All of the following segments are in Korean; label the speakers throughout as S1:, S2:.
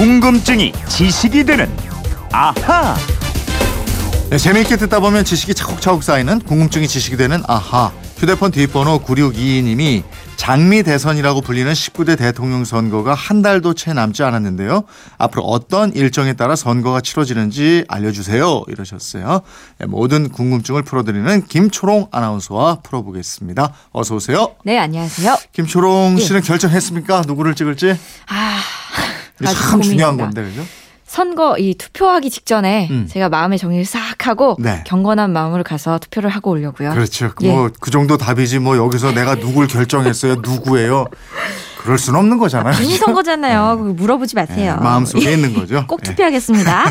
S1: 궁금증이 지식이 되는 아하.
S2: 네, 재미있게 듣다 보면 지식이 차곡차곡 쌓이는 궁금증이 지식이 되는 아하. 휴대폰 뒷번호 9622님이 장미 대선이라고 불리는 19대 대통령 선거가 한 달도 채 남지 않았는데요. 앞으로 어떤 일정에 따라 선거가 치러지는지 알려주세요. 이러셨어요. 네, 모든 궁금증을 풀어드리는 김초롱 아나운서와 풀어보겠습니다. 어서 오세요.
S3: 네, 안녕하세요.
S2: 김초롱 씨는 결정했습니까? 누구를 찍을지?
S3: 아,
S2: 참 중요한. 건데, 그죠?
S3: 선거 이 투표하기 직전에
S2: 음.
S3: 제가 마음의 정리를 싹 하고
S2: 네.
S3: 경건한 마음으로 가서 투표를 하고 오려고요.
S2: 그렇죠.
S3: 예.
S2: 뭐그 정도 답이지 뭐 여기서 내가 누굴 결정했어요, 누구예요? 그럴 수는 없는 거잖아요.
S3: 본인 선거잖아요. 그거 물어보지
S2: 예,
S3: 마세요.
S2: 마음속에 있는 거죠.
S3: 꼭
S2: 예.
S3: 투표하겠습니다.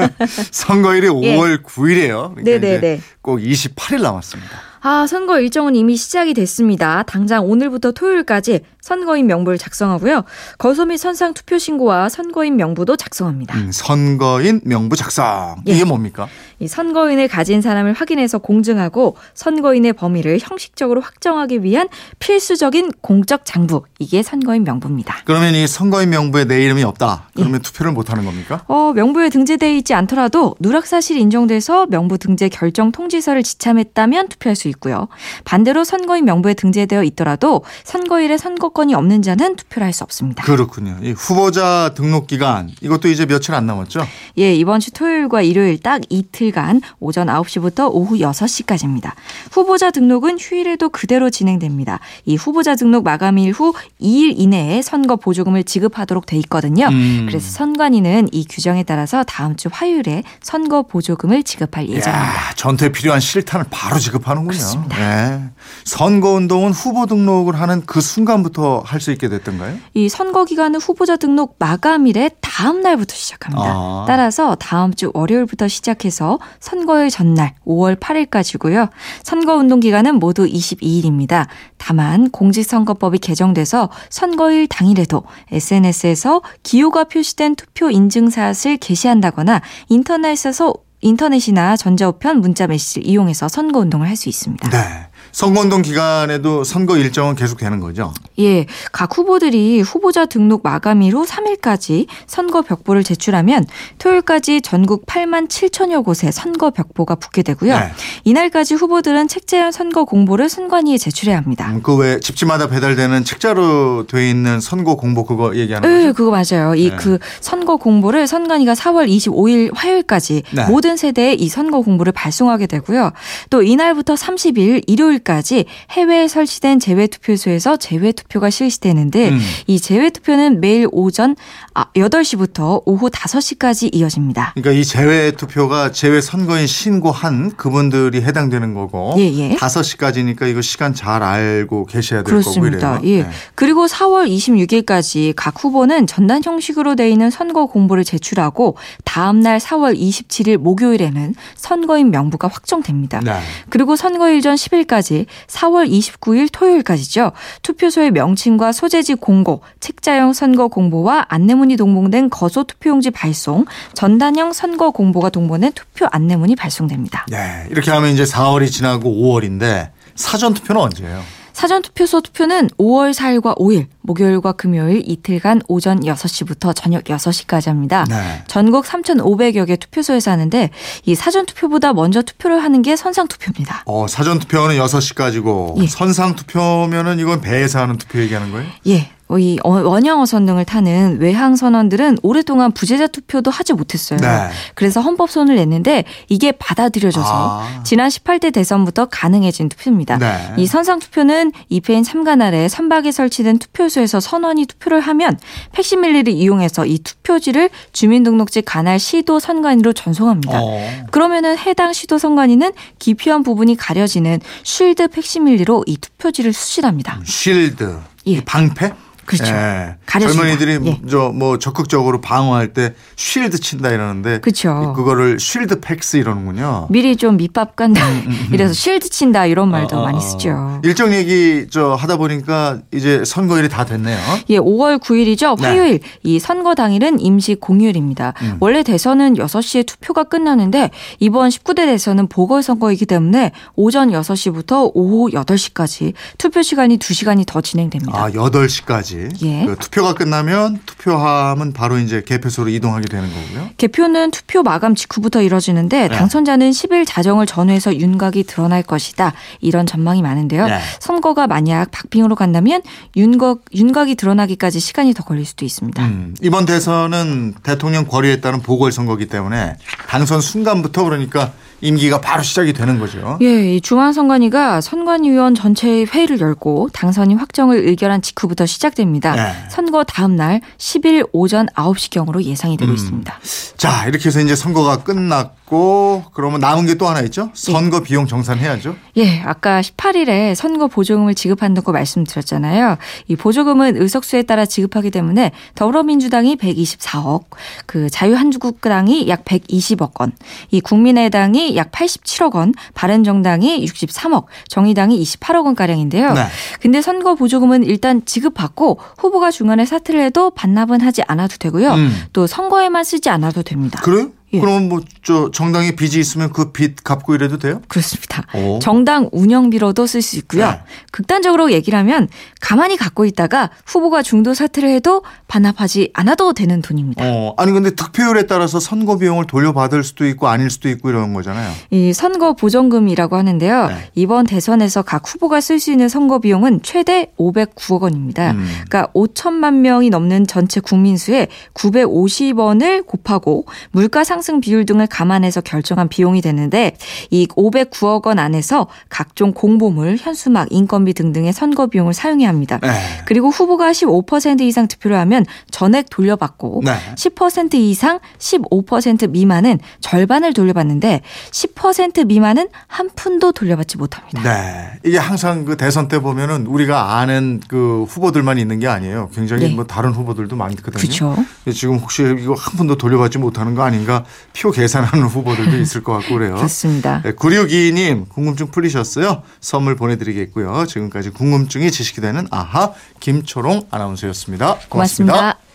S2: 선거일이
S3: 예.
S2: 5월 9일이에요. 그러니까
S3: 네네네.
S2: 이제 꼭 28일 남았습니다.
S3: 아, 선거 일정은 이미 시작이 됐습니다. 당장 오늘부터 토요일까지 선거인 명부를 작성하고요. 거소 및 선상 투표 신고와 선거인 명부도 작성합니다.
S2: 음, 선거인 명부 작성.
S3: 예.
S2: 이게 뭡니까?
S3: 이 선거인을 가진 사람을 확인해서 공증하고 선거인의 범위를 형식적으로 확정하기 위한 필수적인 공적 장부. 이게 선거인 명부입니다.
S2: 그러면 이 선거인 명부에 내 이름이 없다.
S3: 예.
S2: 그러면 투표를 못 하는 겁니까?
S3: 어, 명부에 등재되어 있지 않더라도 누락 사실이 인정돼서 명부 등재 결정 통지서를 지참했다면 투표할 수 있고요. 반대로 선거인 명부에 등재되어 있더라도 선거일에 선거권이 없는 자는 투표를 할 수 없습니다.
S2: 그렇군요. 이 후보자 등록 기간 이것도 이제 며칠 안 남았죠?
S3: 예, 이번 주 토요일과 일요일 딱 이틀간 오전 9시부터 오후 6시까지입니다. 후보자 등록은 휴일에도 그대로 진행됩니다. 이 후보자 등록 마감일 후 2일 이내에 선거 보조금을 지급하도록 돼 있거든요.
S2: 음.
S3: 그래서 선관위는 이 규정에 따라서 다음 주 화요일에 선거 보조금을 지급할 예정입니다.
S2: 야, 전투에 필요한 실탄을 바로 지급하는군요.
S3: 그렇습니다.
S2: 네. 선거 운동은 후보 등록을 하는 그 순간부터 할 수 있게 됐던가요?
S3: 이 선거 기간은 후보자 등록 마감일의 다음 날부터 시작합니다.
S2: 아.
S3: 따라서 다음 주 월요일부터 시작해서 선거일 전날 5월 8일까지고요. 선거 운동 기간은 모두 22일입니다. 다만 공직선거법이 개정돼서 선거일 당일에도 SNS에서 기호가 표시된 투표 인증샷을 게시한다거나 인터넷에서 인터넷이나 전자우편, 문자 메시지를 이용해서 선거 운동을 할 수 있습니다.
S2: 네. 선거운동 기간에도 선거 일정은 계속되는 거죠.
S3: 예, 각 후보들이 후보자 등록 마감일 후 3일까지 선거 벽보를 제출하면 토요일까지 전국 8만 7천여 곳에 선거 벽보가 붙게 되고요.
S2: 네.
S3: 이날까지 후보들은 책자형 선거 공보를 선관위에 제출해야 합니다.
S2: 그왜 집집마다 배달되는 책자로 돼 있는 선거 공보 그거 얘기하는
S3: 네,
S2: 거죠?
S3: 그거 맞아요. 이
S2: 네.
S3: 그 선거 공보를 선관위가 4월 25일 화요일까지
S2: 네.
S3: 모든 세대에 이 선거 공보를 발송하게 되고요. 또 이날부터 30일 일요일 까지 해외에 설치된 제외 투표소에서 제외 투표가 실시되는데
S2: 음.
S3: 이 제외 투표는 매일 오전 아, 8시부터 오후 5시까지 이어집니다.
S2: 그러니까 이 제외 투표가 제외 선거인 신고한 그분들이 해당되는 거고
S3: 예, 예.
S2: 5시까지니까 이거 시간 잘 알고 계셔야 될
S3: 그렇습니다.
S2: 거고 이래요.
S3: 예.
S2: 네.
S3: 그리고 4월 26일까지 각 후보는 전단 형식으로 돼 있는 선거 공보를 제출하고 다음 날 4월 27일 목요일에는 선거인 명부가 확정됩니다.
S2: 네.
S3: 그리고 선거일 전 10 일까지 4월 29일 토요일까지죠. 투표소의 명칭과 소재지 공고, 책자형 선거 공보와 안내문이 동봉된 거소 투표용지 발송, 전단형 선거 공보가 동봉된 투표 안내문이 발송됩니다.
S2: 네. 이렇게 하면 이제 4월이 지나고 5월인데 사전 투표는 언제예요?
S3: 사전 투표소 투표는 5월 4일과 5일, 목요일과 금요일 이틀간 오전 6시부터 저녁 6시까지 합니다.
S2: 네.
S3: 전국 3,500여 개 투표소에서 하는데 이 사전 투표보다 먼저 투표를 하는 게 선상 투표입니다.
S2: 어, 사전 투표는 6시까지고
S3: 예.
S2: 선상 투표면은 이건 배에서 하는 투표 얘기하는 거예요?
S3: 예. 어, 이 어- 원형 어선 등을 타는 외항 선원들은 오랫동안 부재자 투표도 하지 못했어요.
S2: 네.
S3: 그래서 헌법손을 냈는데 이게 받아들여져서
S2: 아.
S3: 지난 18대 대선부터 가능해진 투표입니다.
S2: 네.
S3: 이 선상 투표는 이페인 참관할에 선박에 설치된 투표소에서 선원이 투표를 하면 팩시밀리를 이용해서 이 투표지를 주민등록지 관할 시도 선관위로 전송합니다.
S2: 어.
S3: 그러면은 해당 시도 선관위는 기표한 부분이 가려지는 shield 팩시밀리로 이 투표지를 수신합니다.
S2: shield.
S3: 예.
S2: 이 방패?
S3: 그렇죠.
S2: 예. 젊은이들이
S3: 예.
S2: 저뭐 적극적으로 방어할 때 shield 친다 이러는데
S3: 그렇죠.
S2: 그거를 shield 팩스 이러는군요.
S3: 미리 좀 밑밥 깐다. 이래서 shield 친다 이런 말도
S2: 어, 어,
S3: 많이
S2: 어.
S3: 쓰죠.
S2: 일정 얘기 저 하다 보니까 이제 선거일이 다 됐네요.
S3: 예, 5월 9일이죠.
S2: 네.
S3: 화요일. 이 선거 당일은 임시 공휴일입니다.
S2: 음.
S3: 원래 대선은 6시에 투표가 끝나는데 이번 19대 대선은 보궐선거이기 때문에 오전 6시부터 오후 8시까지 투표 시간이 2시간이 더 진행됩니다.
S2: 아, 8시까지. 가지.
S3: 예.
S2: 그 투표가 끝나면 투표함은 바로 이제 개표소로 이동하게 되는 거고요.
S3: 개표는 투표 마감 직후부터 이뤄지는데
S2: 네.
S3: 당선자는 10일 자정을 전후해서 윤곽이 드러날 것이다. 이런 전망이 많은데요.
S2: 네.
S3: 선거가 만약 박빙으로 간다면 윤곽, 윤곽이 드러나기까지 시간이 더 걸릴 수도 있습니다.
S2: 음, 이번 대선은 대통령 권위에 따른 보궐선거기 때문에 당선 순간부터 그러니까 임기가 바로 시작이 되는 거죠.
S3: 예, 이 중앙선관위가 선관위원 전체 회의를 열고 당선인 확정을 의결한 직후부터 시작됩니다.
S2: 네.
S3: 선거 다음 날 10일 오전 9시경으로 예상이 되고
S2: 음.
S3: 있습니다.
S2: 자, 이렇게 해서 이제 선거가 끝났고 그러면 남은 게 또 하나 있죠? 선거 비용 정산해야죠.
S3: 예, 아까 18일에 선거 보조금을 지급한다고 말씀드렸잖아요. 이 보조금은 의석수에 따라 지급하기 때문에 더불어민주당이 124억, 그 자유한국당이 약 120억 원, 이 국민의당이 약 87억 원, 바른정당이 63억, 정의당이 28억 원 가량인데요.
S2: 네.
S3: 근데 선거 보조금은 일단 지급받고 후보가 중간에 사퇴를 해도 반납은 하지 않아도 되고요.
S2: 음.
S3: 또 선거에만 쓰지 않아도 됩니다.
S2: 그래요?
S3: 예.
S2: 그러면 뭐저 정당에 빚이 있으면 그 빚 갚고 이래도 돼요?
S3: 그렇습니다.
S2: 오.
S3: 정당 운영비로도 쓸 수 있고요.
S2: 네.
S3: 극단적으로 얘기를 하면 가만히 갖고 있다가 후보가 중도 사퇴를 해도 반납하지 않아도 되는 돈입니다.
S2: 어, 아니 근데 득표율에 따라서 선거 비용을 돌려받을 수도 있고 아닐 수도 있고 이런 거잖아요.
S3: 이 선거 보정금이라고 하는데요.
S2: 네.
S3: 이번 대선에서 각 후보가 쓸 수 있는 선거 비용은 최대 509억 원입니다.
S2: 음.
S3: 그러니까 5천만 명이 넘는 전체 국민 수에 950원을 곱하고 물가 상승 비율 등을 감안해서 결정한 비용이 되는데 이 509억 원 안에서 각종 공보물, 현수막, 인건비 등등의 선거 비용을 사용해야 합니다.
S2: 네.
S3: 그리고 후보가 15% 이상 투표를 하면 전액 돌려받고
S2: 네.
S3: 10% 이상 15% 미만은 절반을 돌려받는데 10% 미만은 한 푼도 돌려받지 못합니다.
S2: 네. 이게 항상 그 대선 때 보면은 우리가 아는 그 후보들만 있는 게 아니에요. 굉장히
S3: 네.
S2: 뭐 다른 후보들도 많거든요.
S3: 그렇죠.
S2: 지금 혹시 이거 한 푼도 돌려받지 못하는 거 아닌가 표 계산하는 후보들도 있을 것 같고 그래요.
S3: 그렇습니다.
S2: 네, 9622님 궁금증 풀리셨어요? 선물 보내드리겠고요. 지금까지 궁금증이 지식이 되는 아하 김초롱 아나운서였습니다. 고맙습니다.
S3: 고맙습니다.